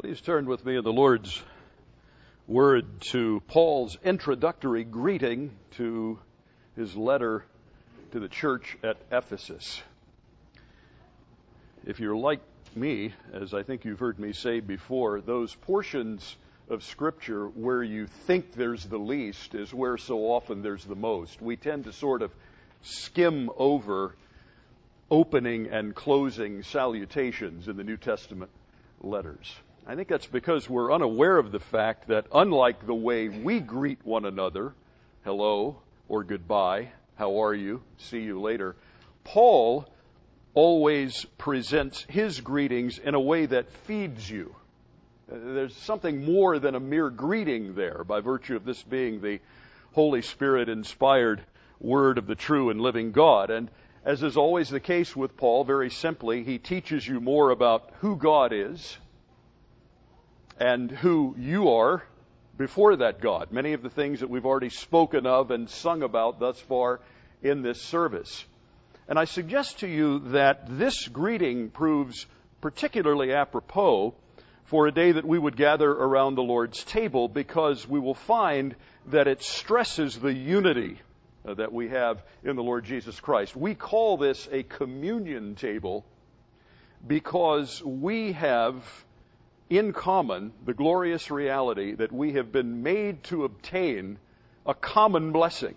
Please turn with me in the Lord's Word to Paul's introductory greeting to his letter to the church at Ephesus. If you're like me, as I think you've heard me say before, those portions of Scripture where you think there's the least is where so often there's the most. We tend to sort of skim over opening and closing salutations in the New Testament letters. I think that's because we're unaware of the fact that unlike the way we greet one another, hello or goodbye, how are you, see you later, Paul always presents his greetings in a way that feeds you. Uh, there's something more than a mere greeting there by virtue of this being the Holy Spirit inspired word of the true and living God. And as is always the case with Paul, very simply, he teaches you more about who God is and who you are before that God. Many of the things that we've already spoken of and sung about thus far in this service. And I suggest to you that this greeting proves particularly apropos for a day that we would gather around the Lord's table because we will find that it stresses the unity uh, that we have in the Lord Jesus Christ. We call this a communion table because we have in common the glorious reality that we have been made to obtain a common blessing.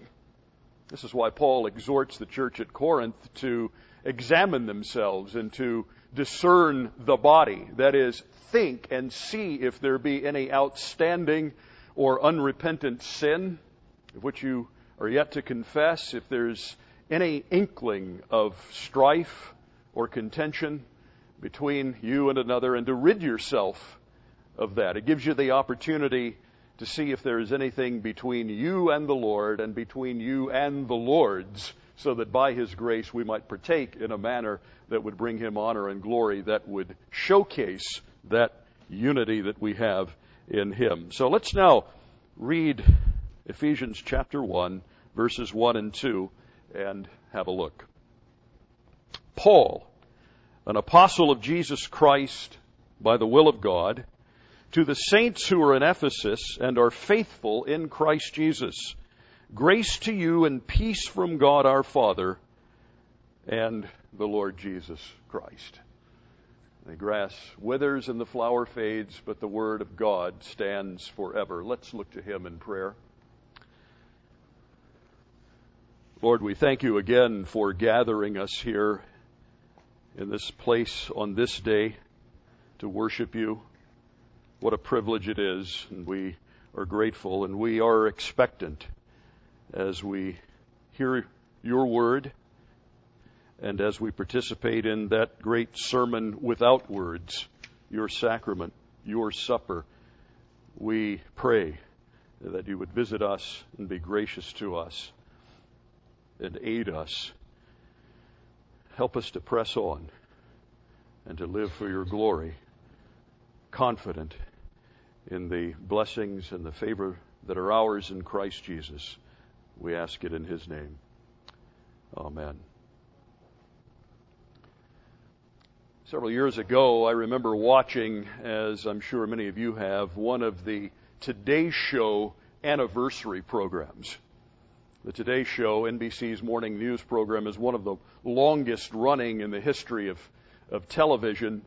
This is why Paul exhorts the church at Corinth to examine themselves and to discern the body. That is, think and see if there be any outstanding or unrepentant sin of which you are yet to confess, if there's any inkling of strife or contention between you and another and to rid yourself of that. It gives you the opportunity to see if there is anything between you and the Lord and between you and the Lord's so that by His grace we might partake in a manner that would bring Him honor and glory, that would showcase that unity that we have in Him. So let's now read Ephesians chapter 1, verses 1 and 2, and have a look. Paul, an apostle of Jesus Christ by the will of God, to the saints who are in Ephesus and are faithful in Christ Jesus, grace to you and peace from God our Father and the Lord Jesus Christ. The grass withers and the flower fades, but the word of God stands forever. Let's look to him in prayer. Lord, we thank you again for gathering us here in this place on this day to worship you. What a privilege it is, and we are grateful and we are expectant as we hear your word and as we participate in that great sermon without words, your sacrament, your supper. We pray that you would visit us and be gracious to us and aid us Help us to press on and to live for your glory, confident in the blessings and the favor that are ours in Christ Jesus. We ask it in his name. Amen. Several years ago, I remember watching, as I'm sure many of you have, one of the Today Show anniversary programs. The Today Show, NBC's morning news program, is one of the longest running in the history of, of television.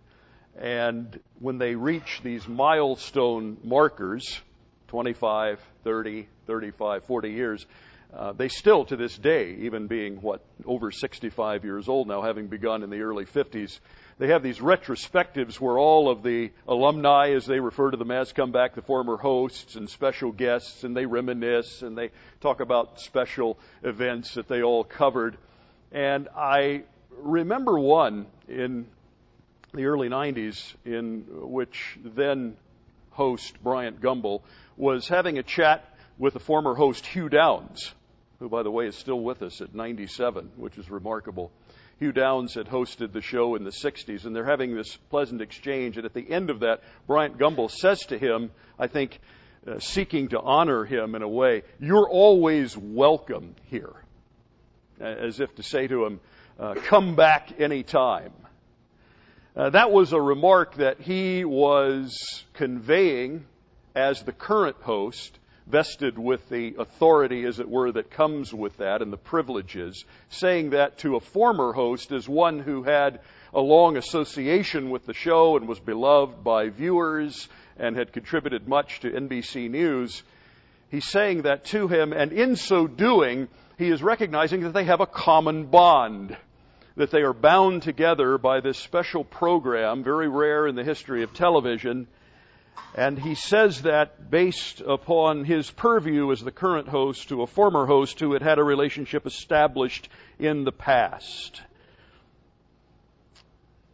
And when they reach these milestone markers, 25, 30, 35, 40 years, uh, they still to this day, even being what, over 65 years old now, having begun in the early 50s, they have these retrospectives where all of the alumni, as they refer to them as, come back, the former hosts and special guests, and they reminisce and they talk about special events that they all covered. And I remember one in the early 90s in which then host Bryant Gumbel was having a chat with the former host Hugh Downs, who, by the way, is still with us at 97, which is remarkable. Hugh Downs had hosted the show in the 60s, and they're having this pleasant exchange. And at the end of that, Bryant Gumbel says to him, I think, uh, seeking to honor him in a way, You're always welcome here. As if to say to him, uh, Come back anytime. Uh, that was a remark that he was conveying as the current host, vested with the authority, as it were, that comes with that and the privileges, saying that to a former host as one who had a long association with the show and was beloved by viewers and had contributed much to NBC News. He's saying that to him, and in so doing, he is recognizing that they have a common bond that they are bound together by this special program, very rare in the history of television. And he says that based upon his purview as the current host to a former host who had had a relationship established in the past.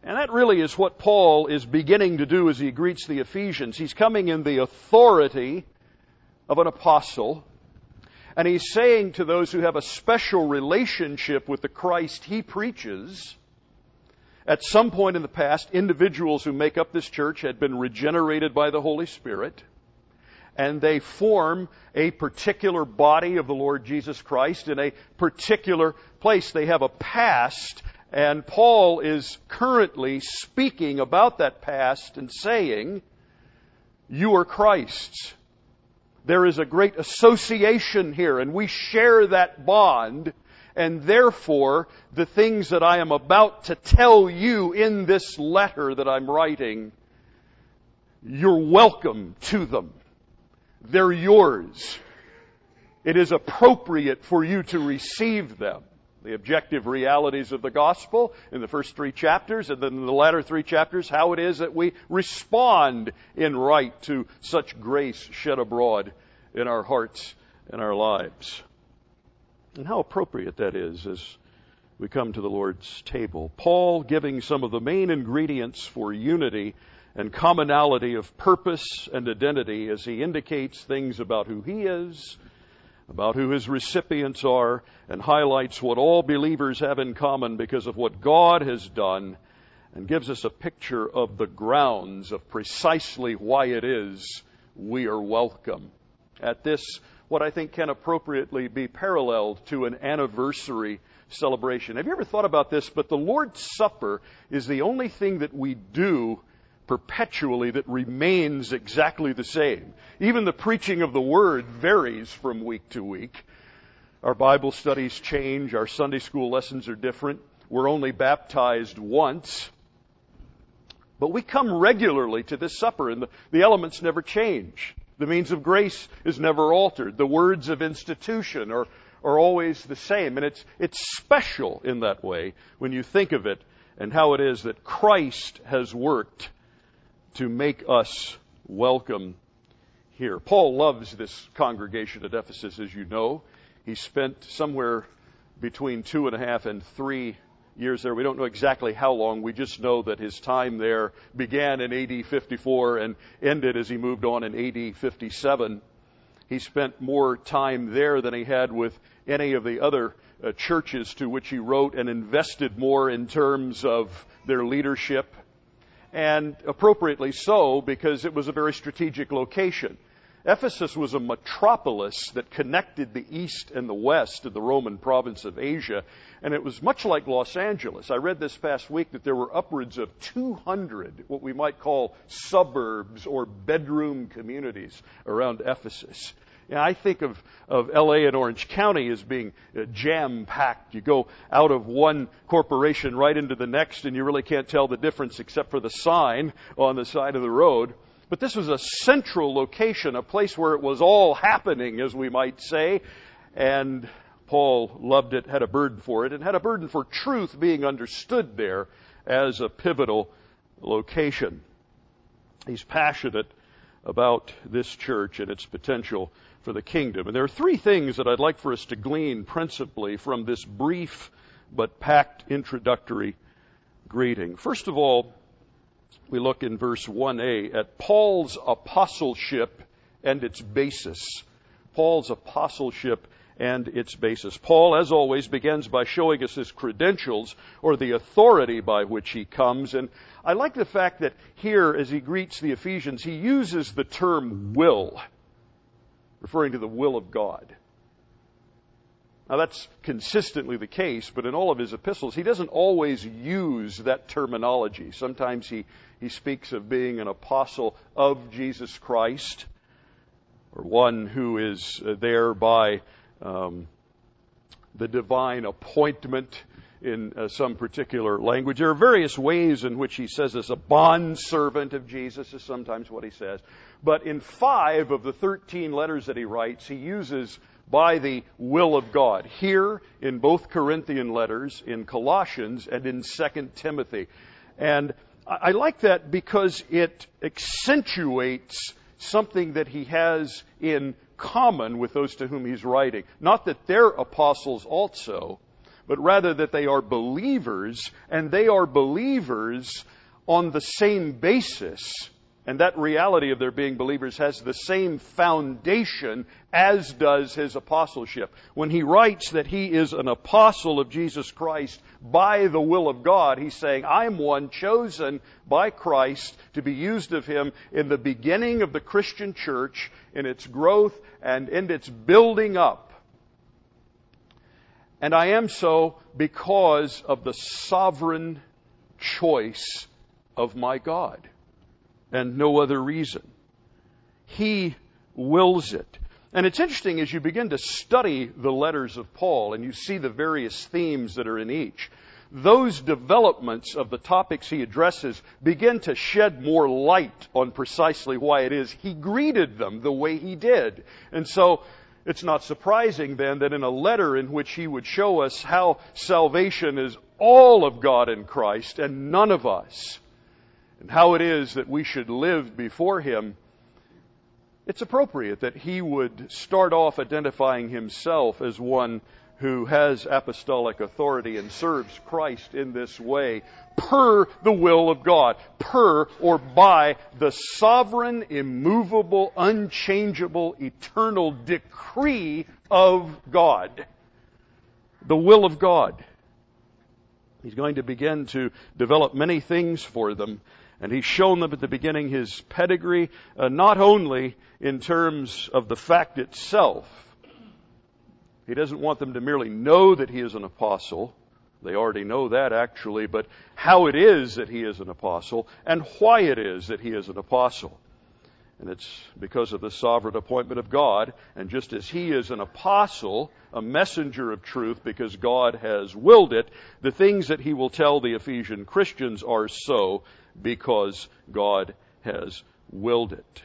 And that really is what Paul is beginning to do as he greets the Ephesians. He's coming in the authority of an apostle and he's saying to those who have a special relationship with the Christ he preaches, at some point in the past, individuals who make up this church had been regenerated by the Holy Spirit, and they form a particular body of the Lord Jesus Christ in a particular place. They have a past, and Paul is currently speaking about that past and saying, You are Christ's. There is a great association here, and we share that bond, and therefore, the things that I am about to tell you in this letter that I'm writing, you're welcome to them. They're yours. It is appropriate for you to receive them. The objective realities of the gospel in the first three chapters, and then in the latter three chapters, how it is that we respond in right to such grace shed abroad in our hearts and our lives. And how appropriate that is as we come to the Lord's table. Paul giving some of the main ingredients for unity and commonality of purpose and identity as he indicates things about who he is about who his recipients are and highlights what all believers have in common because of what God has done and gives us a picture of the grounds of precisely why it is we are welcome at this, what I think can appropriately be paralleled to an anniversary celebration. Have you ever thought about this? But the Lord's Supper is the only thing that we do perpetually that remains exactly the same. Even the preaching of the Word varies from week to week. Our Bible studies change, our Sunday school lessons are different. We're only baptized once. But we come regularly to this supper and the, the elements never change. The means of grace is never altered. The words of institution are, are always the same. And it's, it's special in that way when you think of it and how it is that Christ has worked to make us welcome here. Paul loves this congregation at Ephesus, as you know. He spent somewhere between two and a half and three years there. We don't know exactly how long. We just know that his time there began in AD 54 and ended as he moved on in AD 57. He spent more time there than he had with any of the other uh, churches to which he wrote and invested more in terms of their leadership and appropriately so because it was a very strategic location. Ephesus was a metropolis that connected the east and the west to the Roman province of Asia, and it was much like Los Angeles. I read this past week that there were upwards of 200 what we might call suburbs or bedroom communities around Ephesus. Yeah, I think of, of LA and Orange County as being uh, jam packed. You go out of one corporation right into the next and you really can't tell the difference except for the sign on the side of the road. But this was a central location, a place where it was all happening, as we might say. And Paul loved it, had a burden for it, and had a burden for truth being understood there as a pivotal location. He's passionate about this church and its potential for the kingdom. And there are three things that I'd like for us to glean principally from this brief but packed introductory greeting. First of all, we look in verse 1a at Paul's apostleship and its basis. Paul's apostleship and its basis. Paul, as always, begins by showing us his credentials or the authority by which he comes. And I like the fact that here, as he greets the Ephesians, he uses the term will referring to the will of God. Now that's consistently the case, but in all of his epistles, he doesn't always use that terminology. Sometimes he, he speaks of being an apostle of Jesus Christ, or one who is uh, there by um, the divine appointment in uh, some particular language. There are various ways in which he says this. A bond servant of Jesus is sometimes what he says. But in five of the 13 letters that he writes, he uses by the will of God. Here in both Corinthian letters, in Colossians, and in 2 Timothy. And I like that because it accentuates something that he has in common with those to whom he's writing. Not that they're apostles also, but rather that they are believers, and they are believers on the same basis and that reality of their being believers has the same foundation as does his apostleship. When he writes that he is an apostle of Jesus Christ by the will of God, he's saying, I'm one chosen by Christ to be used of him in the beginning of the Christian church, in its growth and in its building up. And I am so because of the sovereign choice of my God and no other reason. He wills it. And it's interesting as you begin to study the letters of Paul and you see the various themes that are in each. Those developments of the topics he addresses begin to shed more light on precisely why it is he greeted them the way he did. And so, it's not surprising then that in a letter in which he would show us how salvation is all of God in Christ and none of us, and how it is that we should live before Him, it's appropriate that He would start off identifying Himself as one who has apostolic authority and serves Christ in this way per the will of God, per or by the sovereign, immovable, unchangeable, eternal decree of God. The will of God. He's going to begin to develop many things for them and he's shown them at the beginning his pedigree, uh, not only in terms of the fact itself. He doesn't want them to merely know that he is an apostle. They already know that actually, but how it is that he is an apostle and why it is that he is an apostle. And it's because of the sovereign appointment of God. And just as he is an apostle, a messenger of truth because God has willed it, the things that he will tell the Ephesian Christians are so because God has willed it.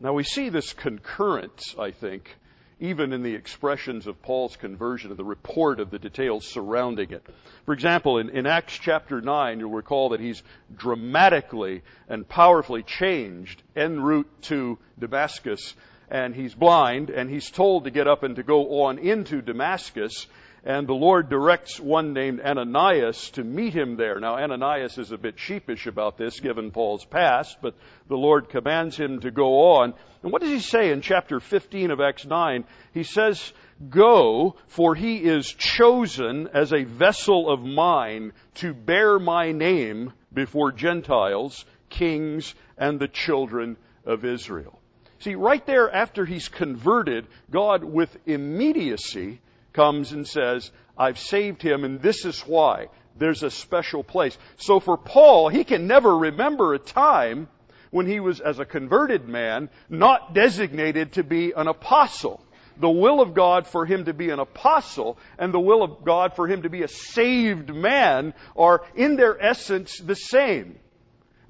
Now we see this concurrence, I think, even in the expressions of Paul's conversion, of the report of the details surrounding it. For example, in, in, Acts chapter 9, you'll recall that he's dramatically and powerfully changed en route to Damascus, and he's blind, and he's told to get up and to go on into Damascus, and the Lord directs one named Ananias to meet him there. Now, Ananias is a bit sheepish about this given Paul's past, but the Lord commands him to go on. And what does he say in chapter 15 of Acts 9? He says, Go, for he is chosen as a vessel of mine to bear my name before Gentiles, kings, and the children of Israel. See, right there after he's converted, God with immediacy comes and says, I've saved him and this is why. There's a special place. So for Paul, he can never remember a time when he was, as a converted man, not designated to be an apostle. The will of God for him to be an apostle and the will of God for him to be a saved man are in their essence the same.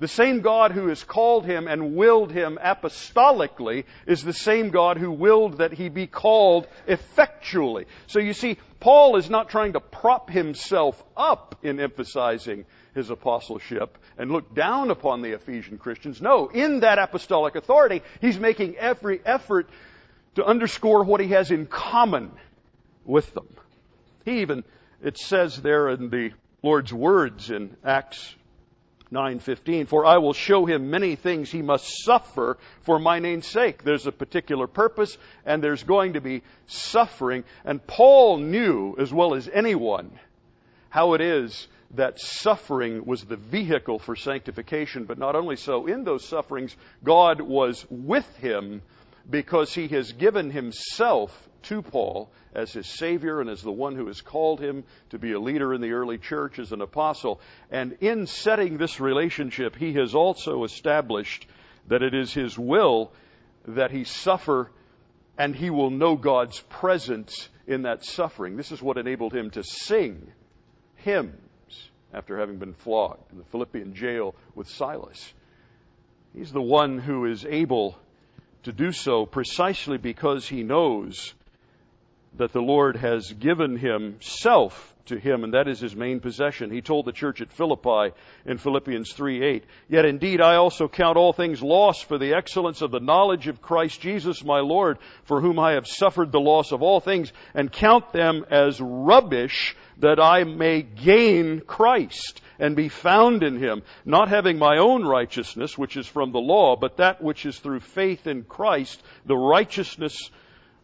The same God who has called him and willed him apostolically is the same God who willed that he be called effectually. So you see, Paul is not trying to prop himself up in emphasizing his apostleship and look down upon the Ephesian Christians. No, in that apostolic authority, he's making every effort to underscore what he has in common with them. He even, it says there in the Lord's words in Acts 9:15 for I will show him many things he must suffer for my name's sake. There's a particular purpose and there's going to be suffering. And Paul knew as well as anyone how it is that suffering was the vehicle for sanctification. But not only so in those sufferings God was with him because he has given himself to Paul as his Savior and as the one who has called him to be a leader in the early church as an apostle. And in setting this relationship, he has also established that it is his will that he suffer and he will know God's presence in that suffering. This is what enabled him to sing hymns after having been flogged in the Philippian jail with Silas. He's the one who is able to do so precisely because he knows that the Lord has given himself to him, and that is his main possession. He told the church at Philippi in Philippians 3 8, Yet indeed I also count all things lost for the excellence of the knowledge of Christ Jesus my Lord, for whom I have suffered the loss of all things, and count them as rubbish that I may gain Christ and be found in him, not having my own righteousness, which is from the law, but that which is through faith in Christ, the righteousness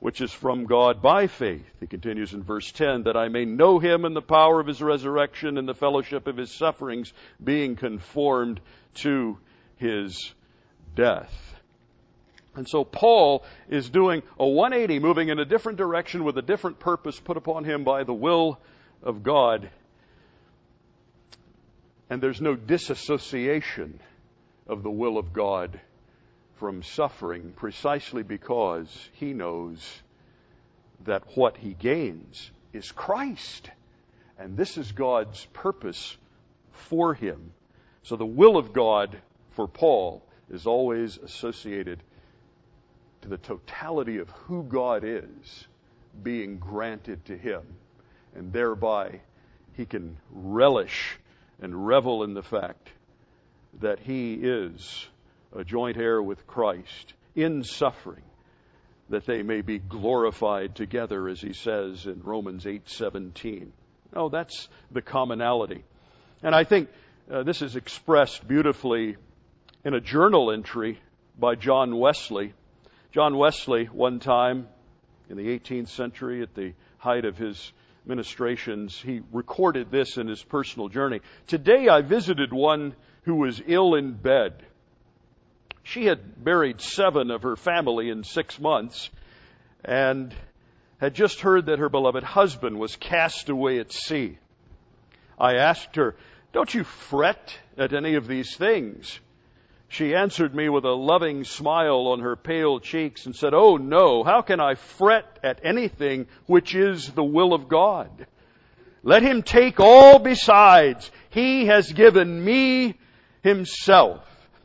which is from God by faith. He continues in verse 10 that I may know him in the power of his resurrection and the fellowship of his sufferings, being conformed to his death. And so Paul is doing a 180, moving in a different direction with a different purpose put upon him by the will of God. And there's no disassociation of the will of God from suffering precisely because he knows that what he gains is Christ. And this is God's purpose for him. So the will of God for Paul is always associated to the totality of who God is being granted to him. And thereby he can relish and revel in the fact that he is a joint heir with Christ in suffering that they may be glorified together as he says in Romans 8:17. Oh, that's the commonality. And I think uh, this is expressed beautifully in a journal entry by John Wesley. John Wesley one time in the 18th century at the height of his ministrations, he recorded this in his personal journey. Today I visited one who was ill in bed. She had buried seven of her family in six months and had just heard that her beloved husband was cast away at sea. I asked her, Don't you fret at any of these things? She answered me with a loving smile on her pale cheeks and said, Oh no, how can I fret at anything which is the will of God? Let him take all besides. He has given me himself.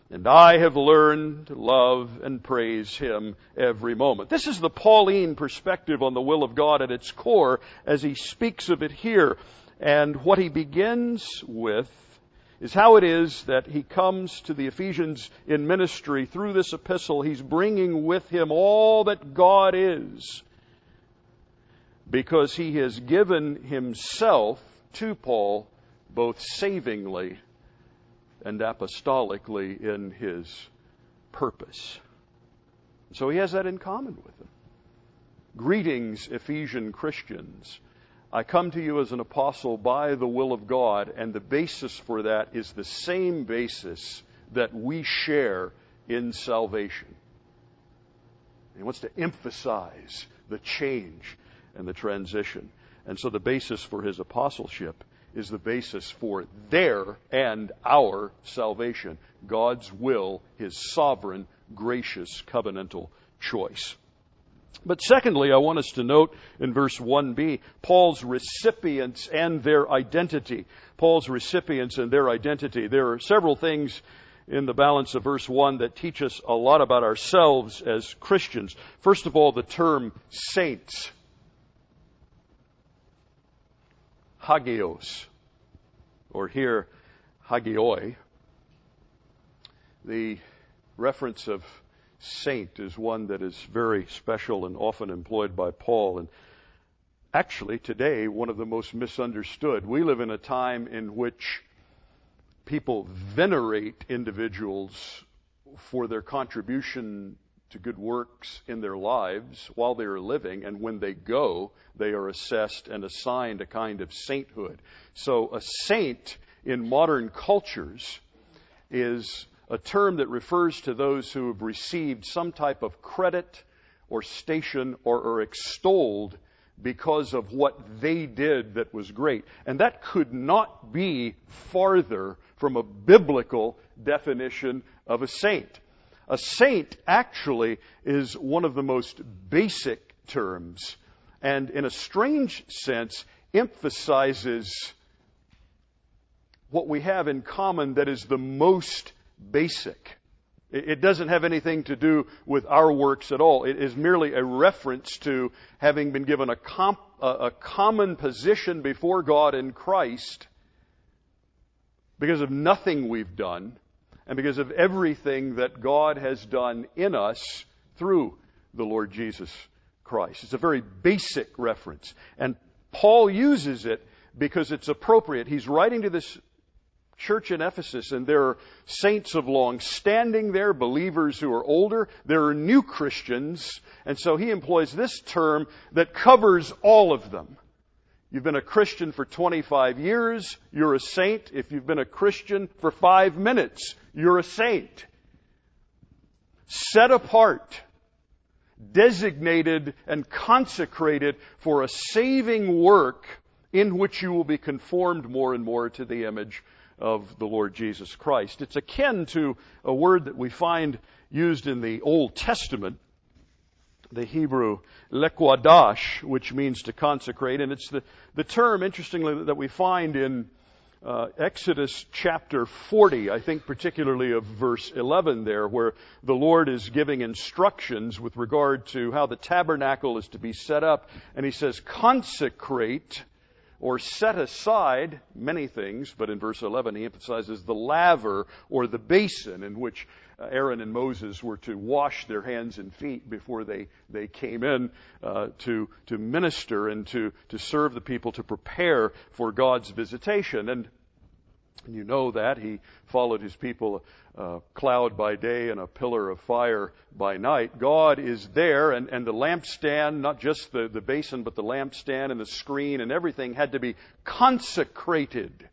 And I have learned to love and praise Him every moment. This is the Pauline perspective on the will of God at its core as he speaks of it here. And what he begins with is how it is that he comes to the Ephesians in ministry through this epistle. He's bringing with him all that God is because he has given himself to Paul both savingly and apostolically in his purpose. So he has that in common with them. Greetings, Ephesian Christians. I come to you as an apostle by the will of God, and the basis for that is the same basis that we share in salvation. He wants to emphasize the change and the transition. And so the basis for his apostleship is the basis for their and our salvation. God's will, His sovereign, gracious, covenantal choice. But secondly, I want us to note in verse 1b, Paul's recipients and their identity. Paul's recipients and their identity. There are several things in the balance of verse 1 that teach us a lot about ourselves as Christians. First of all, the term saints. Hagios, or here hagioi. The reference of saint is one that is very special and often employed by Paul. And actually, today, one of the most misunderstood. We live in a time in which people venerate individuals for their contribution to good works in their lives while they are living, and when they go, they are assessed and assigned a kind of sainthood. So a saint in modern cultures is a term that refers to those who have received some type of credit or station or are extolled because of what they did that was great. And that could not be farther from a biblical definition of a saint. A saint actually is one of the most basic terms and in a strange sense emphasizes what we have in common that is the most basic. It doesn't have anything to do with our works at all. It is merely a reference to having been given a, comp, a, common position before God in Christ because of nothing we've done and because of everything that God has done in us through the Lord Jesus Christ. It's a very basic reference. And Paul uses it because it's appropriate. He's writing to this church in Ephesus, and there are saints of long standing there, believers who are older. There are new Christians, and so he employs this term that covers all of them. You've been a Christian for 25 years, you're a saint. If you've been a Christian for five minutes, you're a saint. Set apart, designated, and consecrated for a saving work in which you will be conformed more and more to the image of the Lord Jesus Christ. It's akin to a word that we find used in the Old Testament, the Hebrew lekwadash, which means to consecrate, and it's the, the term, interestingly, that we find in uh, Exodus chapter 40, I think particularly of verse 11 there, where the Lord is giving instructions with regard to how the tabernacle is to be set up, and He says, consecrate or set aside many things, but in verse 11 he emphasizes the laver or the basin in which Aaron and Moses were to wash their hands and feet before they, they came in uh, to, to minister and to, to serve the people to prepare for God's visitation. And you know that. He followed his people a cloud by day and a pillar of fire by night. God is there, and, and the lampstand, not just the, the basin, but the lampstand and the screen and everything had to be consecrated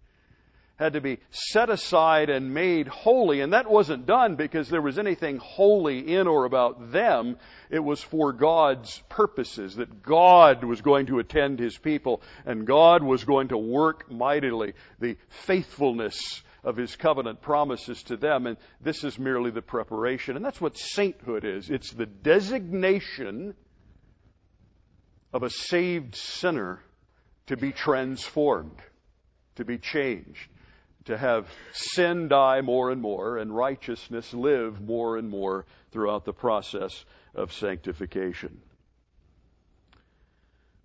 had to be set aside and made holy. And that wasn't done because there was anything holy in or about them. It was for God's purposes, that God was going to attend His people and God was going to work mightily the faithfulness of His covenant promises to them. And this is merely the preparation. And that's what sainthood is. It's the designation of a saved sinner to be transformed, to be changed to have sin die more and more and righteousness live more and more throughout the process of sanctification.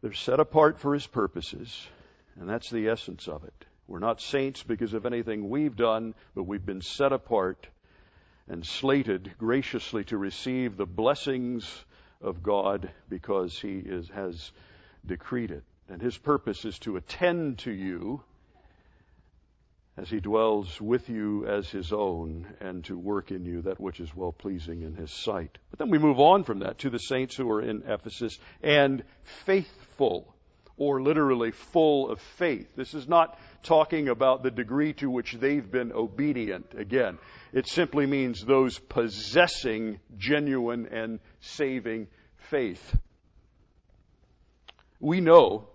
They're set apart for His purposes, and that's the essence of it. We're not saints because of anything we've done, but we've been set apart and slated graciously to receive the blessings of God because He is, has decreed it. And His purpose is to attend to you as he dwells with you as his own and to work in you that which is well pleasing in his sight. But then we move on from that to the saints who are in Ephesus and faithful or literally full of faith. This is not talking about the degree to which they've been obedient. Again, it simply means those possessing genuine and saving faith. We know,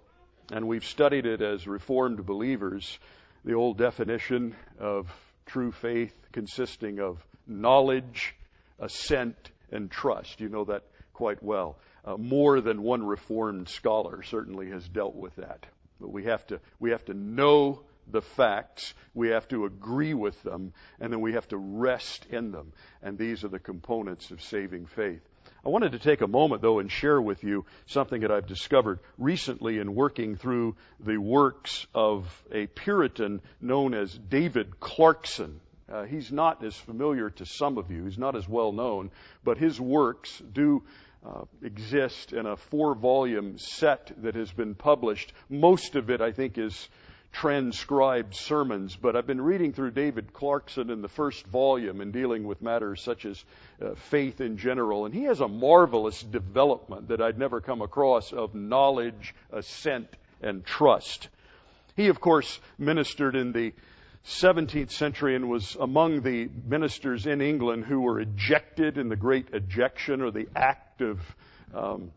and we've studied it as Reformed believers, the old definition of true faith consisting of knowledge, assent, and trust. You know that quite well. Uh, more than one Reformed scholar certainly has dealt with that. But we have to, we have to know the facts, we have to agree with them, and then we have to rest in them. And these are the components of saving faith. I wanted to take a moment, though, and share with you something that I've discovered recently in working through the works of a Puritan known as David Clarkson. Uh, he's not as familiar to some of you, he's not as well known, but his works do uh, exist in a four volume set that has been published. Most of it, I think, is transcribed sermons, but I've been reading through David Clarkson in the first volume and dealing with matters such as uh, faith in general, and he has a marvelous development that I'd never come across of knowledge, assent, and trust. He, of course, ministered in the 17th century and was among the ministers in England who were ejected in the Great Ejection or the Act of um,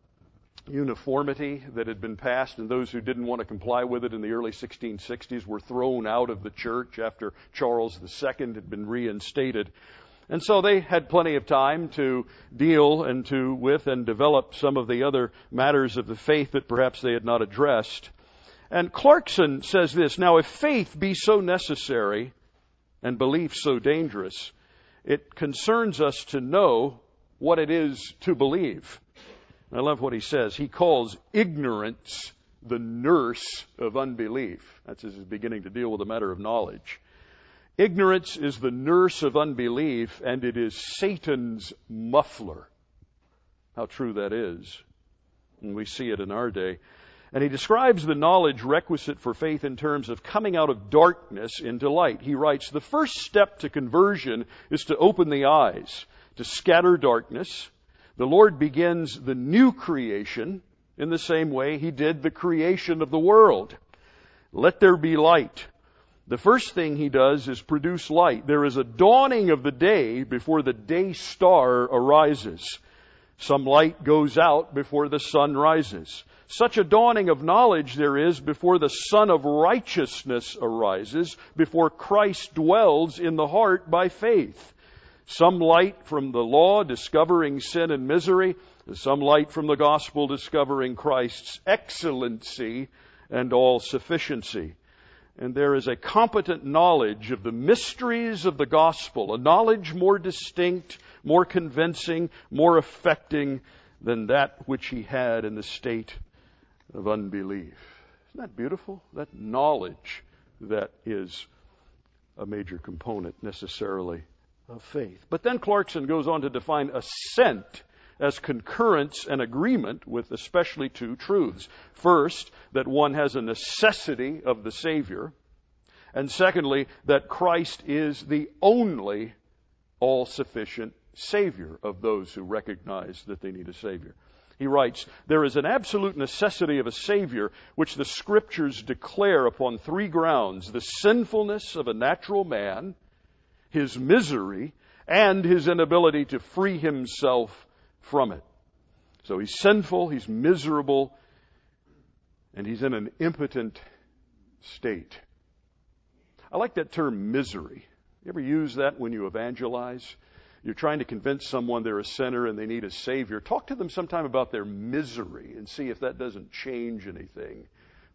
uniformity that had been passed, and those who didn't want to comply with it in the early 1660s were thrown out of the church after Charles II had been reinstated. And so they had plenty of time to deal and to with and develop some of the other matters of the faith that perhaps they had not addressed. And Clarkson says this, now if faith be so necessary and belief so dangerous, it concerns us to know what it is to believe. I love what he says. He calls ignorance the nurse of unbelief. That's as he's beginning to deal with the matter of knowledge. Ignorance is the nurse of unbelief, and it is Satan's muffler. How true that is. And we see it in our day. And he describes the knowledge requisite for faith in terms of coming out of darkness into light. He writes, the first step to conversion is to open the eyes, to scatter darkness. The Lord begins the new creation in the same way he did the creation of the world. Let there be light. The first thing he does is produce light. There is a dawning of the day before the day star arises. Some light goes out before the sun rises. Such a dawning of knowledge there is before the Sun of Righteousness arises, before Christ dwells in the heart by faith. Some light from the law discovering sin and misery, some light from the gospel discovering Christ's excellency and all sufficiency and there is a competent knowledge of the mysteries of the gospel, a knowledge more distinct, more convincing, more affecting than that which he had in the state of unbelief. Isn't that beautiful? That knowledge that is a major component necessarily of faith. But then Clarkson goes on to define assent as concurrence and agreement with especially two truths. First, that one has a necessity of the Savior. And secondly, that Christ is the only all sufficient Savior of those who recognize that they need a Savior. He writes, There is an absolute necessity of a Savior which the Scriptures declare upon three grounds the sinfulness of a natural man, his misery, and his inability to free himself from it. So he's sinful, he's miserable, and he's in an impotent state. I like that term misery. You ever use that when you evangelize? You're trying to convince someone they're a sinner and they need a savior. Talk to them sometime about their misery and see if that doesn't change anything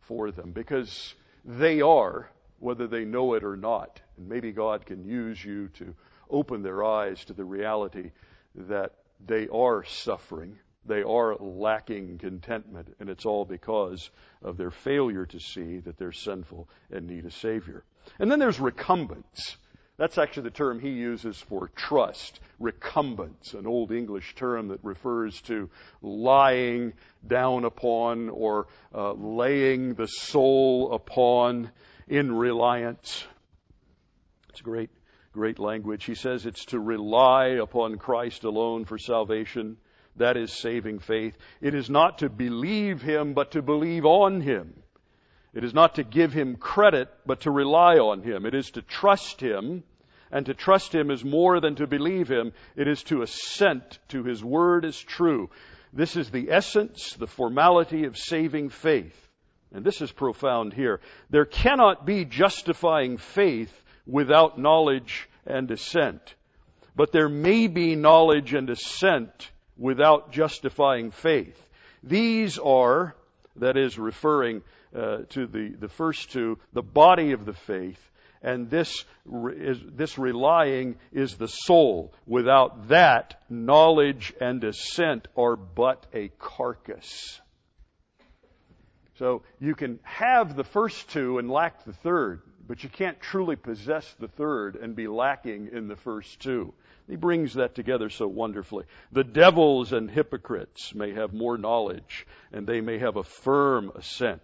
for them because they are, whether they know it or not. And maybe God can use you to open their eyes to the reality that they are suffering. They are lacking contentment, and it's all because of their failure to see that they're sinful and need a Savior. And then there's recumbence. That's actually the term he uses for trust. Recumbence, an old English term that refers to lying down upon or uh, laying the soul upon in reliance. It's great great language. He says it's to rely upon Christ alone for salvation. That is saving faith. It is not to believe Him, but to believe on Him. It is not to give Him credit, but to rely on Him. It is to trust Him, and to trust Him is more than to believe Him. It is to assent to His Word as true. This is the essence, the formality of saving faith. And this is profound here. There cannot be justifying faith without knowledge and assent. But there may be knowledge and assent without justifying faith. These are, that is referring uh, to the, the first two, the body of the faith, and this is, this relying is the soul. Without that, knowledge and assent are but a carcass. So you can have the first two and lack the third but you can't truly possess the third and be lacking in the first two. He brings that together so wonderfully. The devils and hypocrites may have more knowledge and they may have a firm assent,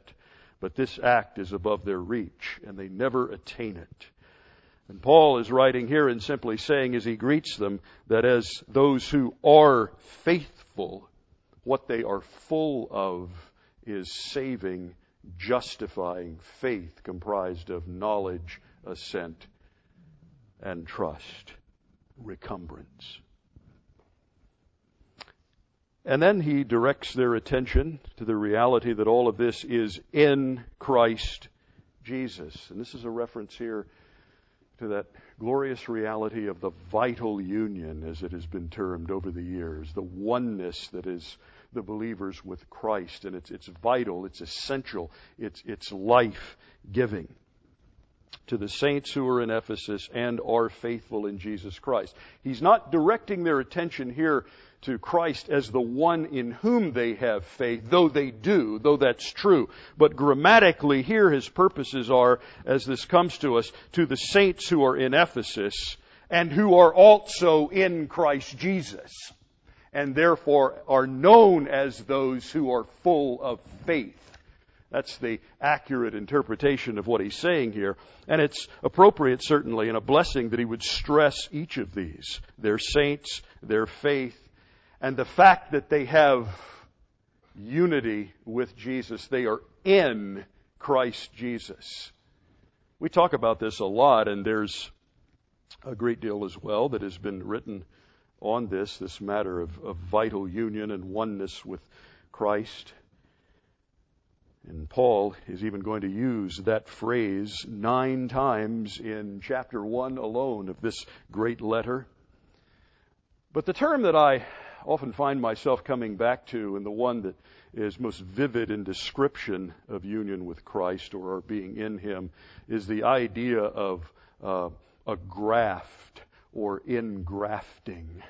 but this act is above their reach and they never attain it. And Paul is writing here and simply saying as he greets them that as those who are faithful, what they are full of is saving justifying faith comprised of knowledge, assent, and trust, recumbrance. And then he directs their attention to the reality that all of this is in Christ Jesus. And this is a reference here to that glorious reality of the vital union, as it has been termed over the years, the oneness that is the believers with Christ. And it's, it's vital, it's essential, it's, it's life giving to the saints who are in Ephesus and are faithful in Jesus Christ. He's not directing their attention here to Christ as the one in whom they have faith, though they do, though that's true. But grammatically here his purposes are, as this comes to us, to the saints who are in Ephesus and who are also in Christ Jesus and therefore are known as those who are full of faith. That's the accurate interpretation of what he's saying here. And it's appropriate, certainly, and a blessing that he would stress each of these their saints, their faith, and the fact that they have unity with Jesus. They are in Christ Jesus. We talk about this a lot, and there's a great deal as well that has been written on this, this matter of, of vital union and oneness with Christ. And Paul is even going to use that phrase nine times in chapter one alone of this great letter. But the term that I often find myself coming back to, and the one that is most vivid in description of union with Christ or being in Him, is the idea of uh, a graft or ingrafting.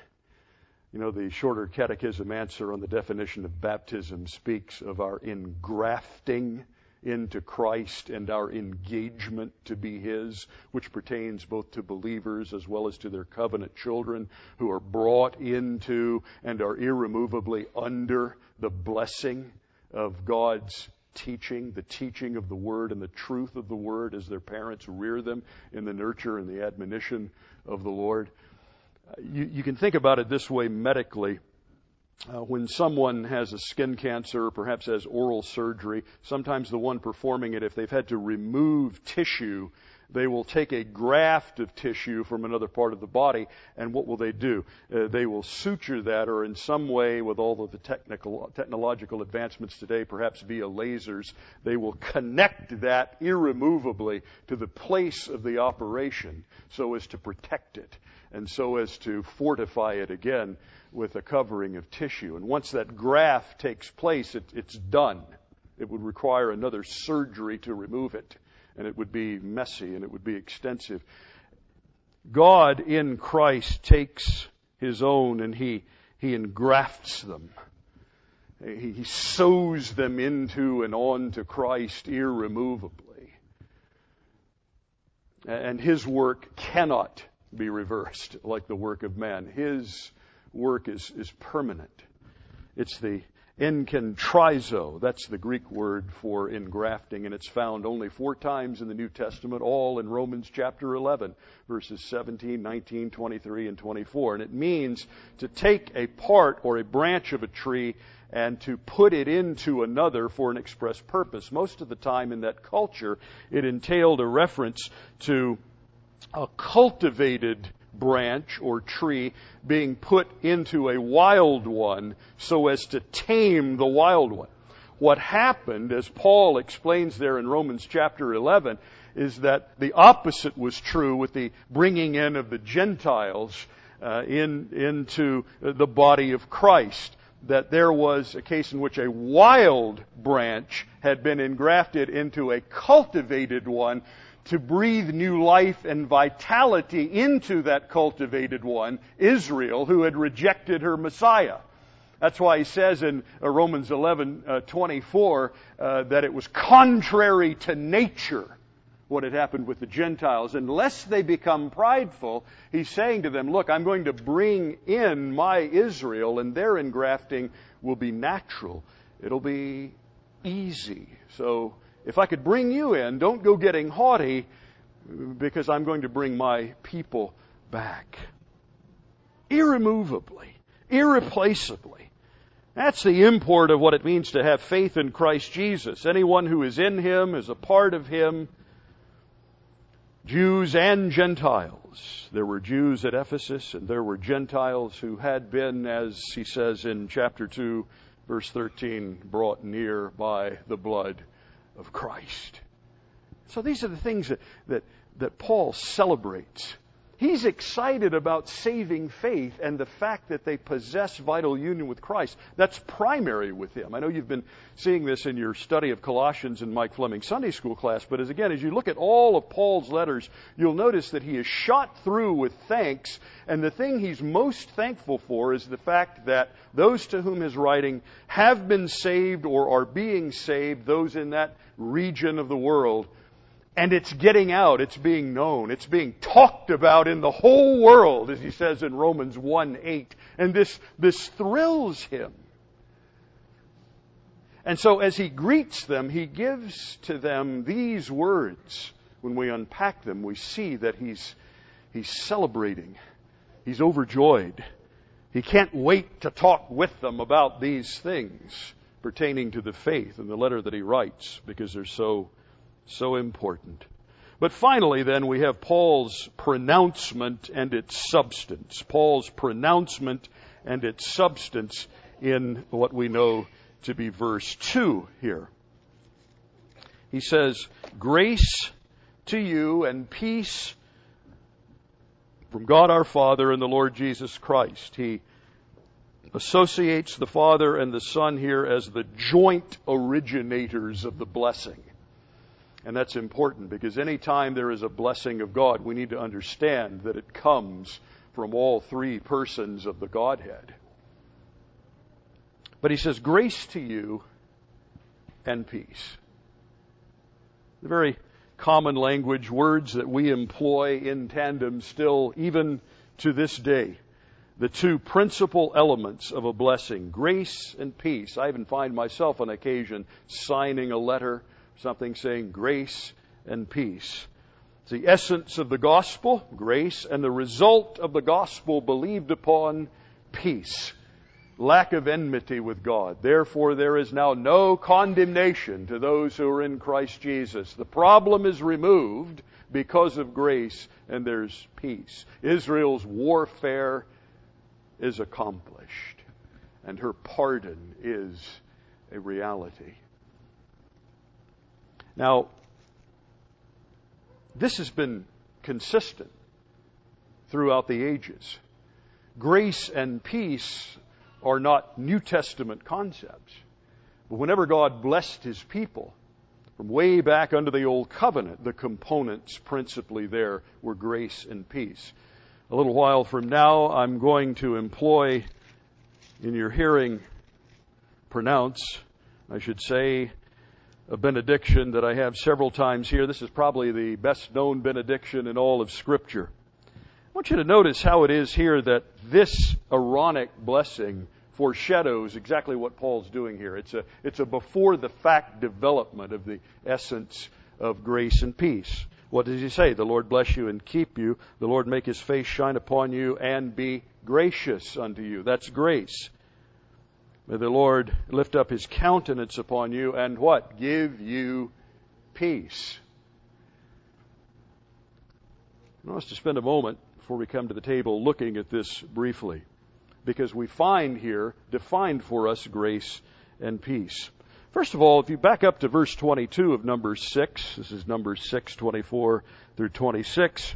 You know, the shorter catechism answer on the definition of baptism speaks of our engrafting into Christ and our engagement to be His, which pertains both to believers as well as to their covenant children who are brought into and are irremovably under the blessing of God's teaching, the teaching of the Word and the truth of the Word as their parents rear them in the nurture and the admonition of the Lord you, you can think about it this way medically. Uh, when someone has a skin cancer, perhaps has oral surgery, sometimes the one performing it, if they've had to remove tissue, they will take a graft of tissue from another part of the body, and what will they do? Uh, they will suture that, or in some way, with all of the technical, technological advancements today, perhaps via lasers, they will connect that irremovably to the place of the operation so as to protect it and so as to fortify it again with a covering of tissue. And once that graft takes place, it, it's done. It would require another surgery to remove it, and it would be messy and it would be extensive. God in Christ takes his own and he, he engrafts them. He, he sews them into and onto Christ irremovably. And his work cannot be reversed like the work of man. His work is, is permanent. It's the enkentrizo. That's the Greek word for engrafting, and it's found only four times in the New Testament, all in Romans chapter 11, verses 17, 19, 23, and 24. And it means to take a part or a branch of a tree and to put it into another for an express purpose. Most of the time in that culture, it entailed a reference to a cultivated branch or tree being put into a wild one so as to tame the wild one. What happened, as Paul explains there in Romans chapter 11, is that the opposite was true with the bringing in of the Gentiles uh, in, into the body of Christ. That there was a case in which a wild branch had been engrafted into a cultivated one to breathe new life and vitality into that cultivated one, Israel, who had rejected her Messiah. That's why he says in uh, Romans 11, uh, 24, uh, that it was contrary to nature what had happened with the Gentiles. Unless they become prideful, he's saying to them, look, I'm going to bring in my Israel and their engrafting will be natural. It'll be easy. So if I could bring you in, don't go getting haughty because I'm going to bring my people back. Irremovably, irreplaceably. That's the import of what it means to have faith in Christ Jesus. Anyone who is in Him is a part of Him. Jews and Gentiles. There were Jews at Ephesus and there were Gentiles who had been, as he says in chapter 2, verse 13, brought near by the blood of Christ. So these are the things that, that, that Paul celebrates He's excited about saving faith and the fact that they possess vital union with Christ. That's primary with him. I know you've been seeing this in your study of Colossians in Mike Fleming's Sunday school class, but as again, as you look at all of Paul's letters, you'll notice that he is shot through with thanks, and the thing he's most thankful for is the fact that those to whom his writing have been saved or are being saved, those in that region of the world, and it's getting out, it's being known, it's being talked about in the whole world, as he says in Romans 1 8. And this, this thrills him. And so as he greets them, he gives to them these words. When we unpack them, we see that he's, he's celebrating. He's overjoyed. He can't wait to talk with them about these things pertaining to the faith in the letter that he writes because they're so so important. But finally, then, we have Paul's pronouncement and its substance. Paul's pronouncement and its substance in what we know to be verse 2 here. He says, Grace to you and peace from God our Father and the Lord Jesus Christ. He associates the Father and the Son here as the joint originators of the blessing. And that's important because anytime there is a blessing of God, we need to understand that it comes from all three persons of the Godhead. But he says, Grace to you and peace. The very common language words that we employ in tandem still, even to this day. The two principal elements of a blessing, grace and peace. I even find myself on occasion signing a letter something saying grace and peace. It's the essence of the gospel, grace, and the result of the gospel believed upon, peace. Lack of enmity with God. Therefore, there is now no condemnation to those who are in Christ Jesus. The problem is removed because of grace, and there's peace. Israel's warfare is accomplished, and her pardon is a reality. Now, this has been consistent throughout the ages. Grace and peace are not New Testament concepts. But whenever God blessed his people, from way back under the Old Covenant, the components principally there were grace and peace. A little while from now, I'm going to employ in your hearing, pronounce, I should say, a benediction that I have several times here. This is probably the best known benediction in all of Scripture. I want you to notice how it is here that this Aaronic blessing foreshadows exactly what Paul's doing here. It's a, it's a before the fact development of the essence of grace and peace. What does he say? The Lord bless you and keep you. The Lord make his face shine upon you and be gracious unto you. That's grace. May the Lord lift up his countenance upon you and what? Give you peace. I want us to spend a moment before we come to the table looking at this briefly because we find here defined for us grace and peace. First of all, if you back up to verse 22 of Numbers 6, this is Numbers 6, 24 through 26,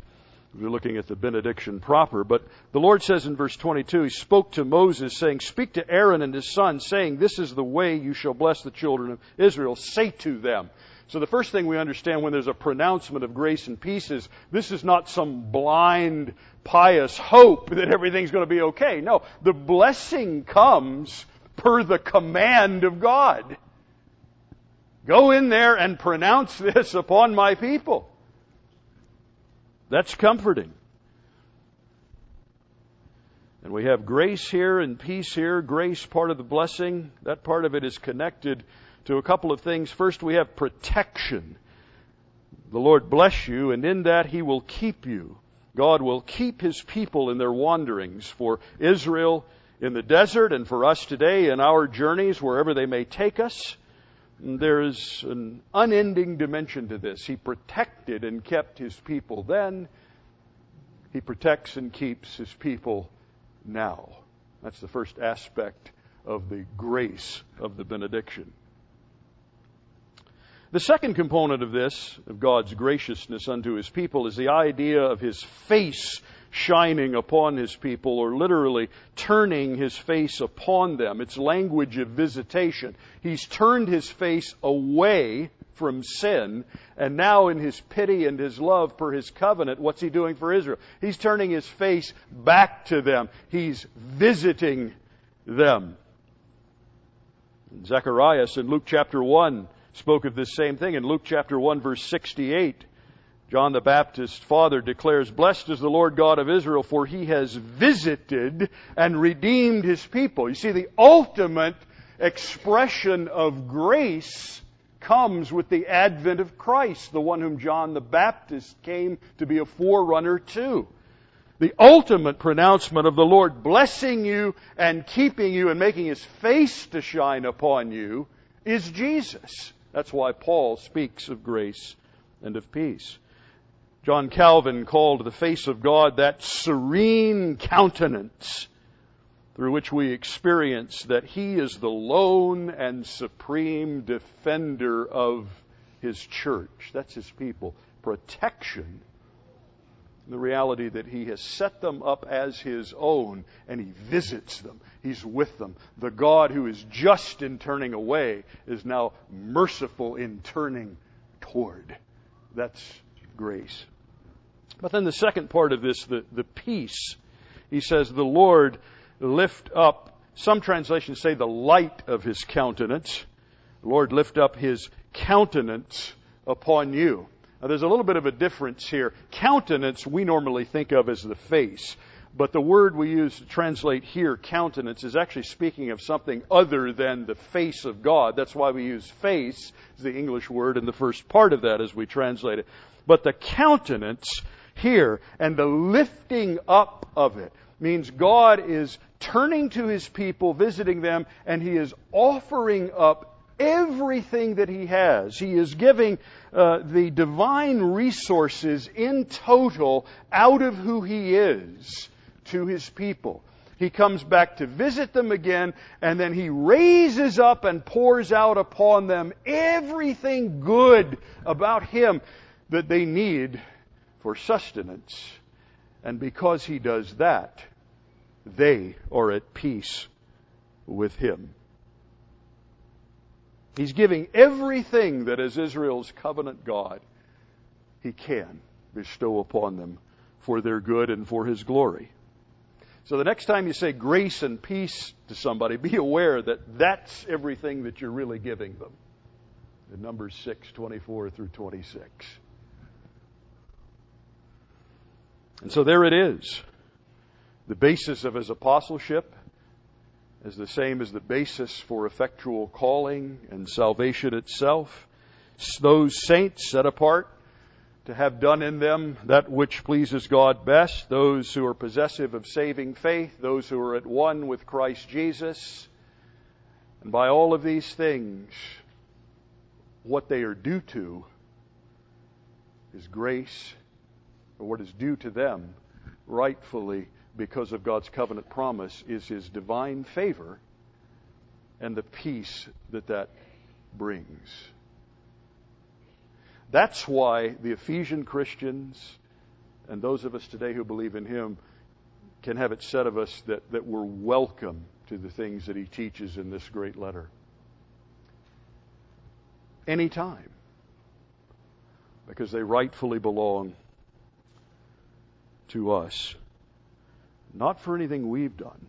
we're looking at the benediction proper. But the Lord says in verse 22, He spoke to Moses, saying, Speak to Aaron and his son, saying, This is the way you shall bless the children of Israel. Say to them. So the first thing we understand when there's a pronouncement of grace and peace is this is not some blind, pious hope that everything's going to be okay. No, the blessing comes per the command of God. Go in there and pronounce this upon my people. That's comforting. And we have grace here and peace here. Grace, part of the blessing. That part of it is connected to a couple of things. First, we have protection. The Lord bless you, and in that He will keep you. God will keep His people in their wanderings. For Israel in the desert, and for us today in our journeys, wherever they may take us, There is an unending dimension to this. He protected and kept his people then. He protects and keeps his people now. That's the first aspect of the grace of the benediction. The second component of this, of God's graciousness unto his people, is the idea of his face shining upon his people, or literally turning his face upon them. It's language of visitation. He's turned his face away from sin, and now in his pity and his love for his covenant, what's he doing for Israel? He's turning his face back to them. He's visiting them. Zacharias in Luke chapter 1 spoke of this same thing. In Luke chapter 1 verse 68, John the Baptist's father declares, Blessed is the Lord God of Israel, for he has visited and redeemed his people. You see, the ultimate expression of grace comes with the advent of Christ, the one whom John the Baptist came to be a forerunner to. The ultimate pronouncement of the Lord blessing you and keeping you and making his face to shine upon you is Jesus. That's why Paul speaks of grace and of peace. John Calvin called the face of God that serene countenance through which we experience that He is the lone and supreme defender of His church. That's His people. Protection the reality that He has set them up as His own and He visits them. He's with them. The God who is just in turning away is now merciful in turning toward. That's grace. But then the second part of this, the, the peace, he says, the Lord lift up, some translations say the light of his countenance. The Lord lift up his countenance upon you. Now, there's a little bit of a difference here. Countenance we normally think of as the face, but the word we use to translate here, countenance, is actually speaking of something other than the face of God. That's why we use face, the English word, in the first part of that as we translate it. But the countenance here and the lifting up of it means God is turning to his people, visiting them, and he is offering up everything that he has. He is giving uh, the divine resources in total out of who he is to his people. He comes back to visit them again, and then he raises up and pours out upon them everything good about him that they need for sustenance. And because he does that, they are at peace with him. He's giving everything that is Israel's covenant God he can bestow upon them for their good and for his glory. So the next time you say grace and peace to somebody, be aware that that's everything that you're really giving them. In Numbers 6, 24 through 26. And so there it is. The basis of his apostleship is the same as the basis for effectual calling and salvation itself. Those saints set apart to have done in them that which pleases God best, those who are possessive of saving faith, those who are at one with Christ Jesus. And by all of these things, what they are due to is grace, or what is due to them rightfully because of God's covenant promise is His divine favor and the peace that that brings. That's why the Ephesian Christians and those of us today who believe in Him can have it said of us that, that we're welcome to the things that He teaches in this great letter. Anytime. Because they rightfully belong to us. Not for anything we've done,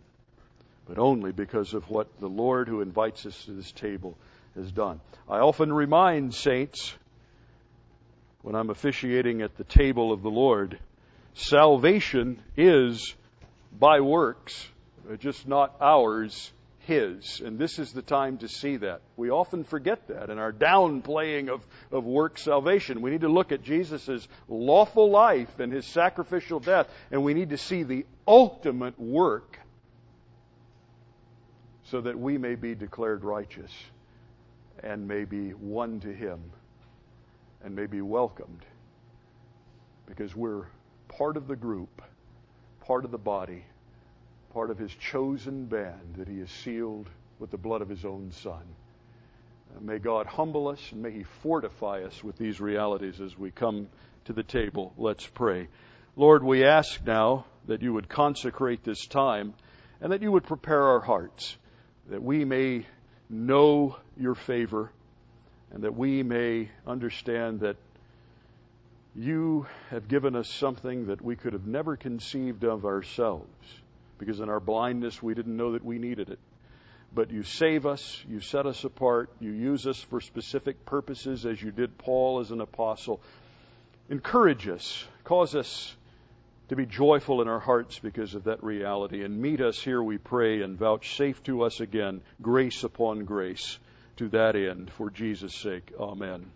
but only because of what the Lord who invites us to this table has done. I often remind saints when I'm officiating at the table of the Lord, salvation is by works, uh, just not ours, his. And this is the time to see that. We often forget that in our downplaying of, of work salvation. We need to look at Jesus' lawful life and his sacrificial death, and we need to see the ultimate work so that we may be declared righteous and may be one to Him and may be welcomed because we're part of the group, part of the body, part of His chosen band that He has sealed with the blood of His own Son. Uh, may God humble us and may He fortify us with these realities as we come to the table. Let's pray. Lord, we ask now that you would consecrate this time and that you would prepare our hearts, that we may know your favor, and that we may understand that you have given us something that we could have never conceived of ourselves, because in our blindness we didn't know that we needed it. But you save us, you set us apart, you use us for specific purposes as you did Paul as an apostle. Encourage us, cause us to be joyful in our hearts because of that reality. And meet us here, we pray, and vouchsafe to us again grace upon grace to that end for Jesus' sake. Amen.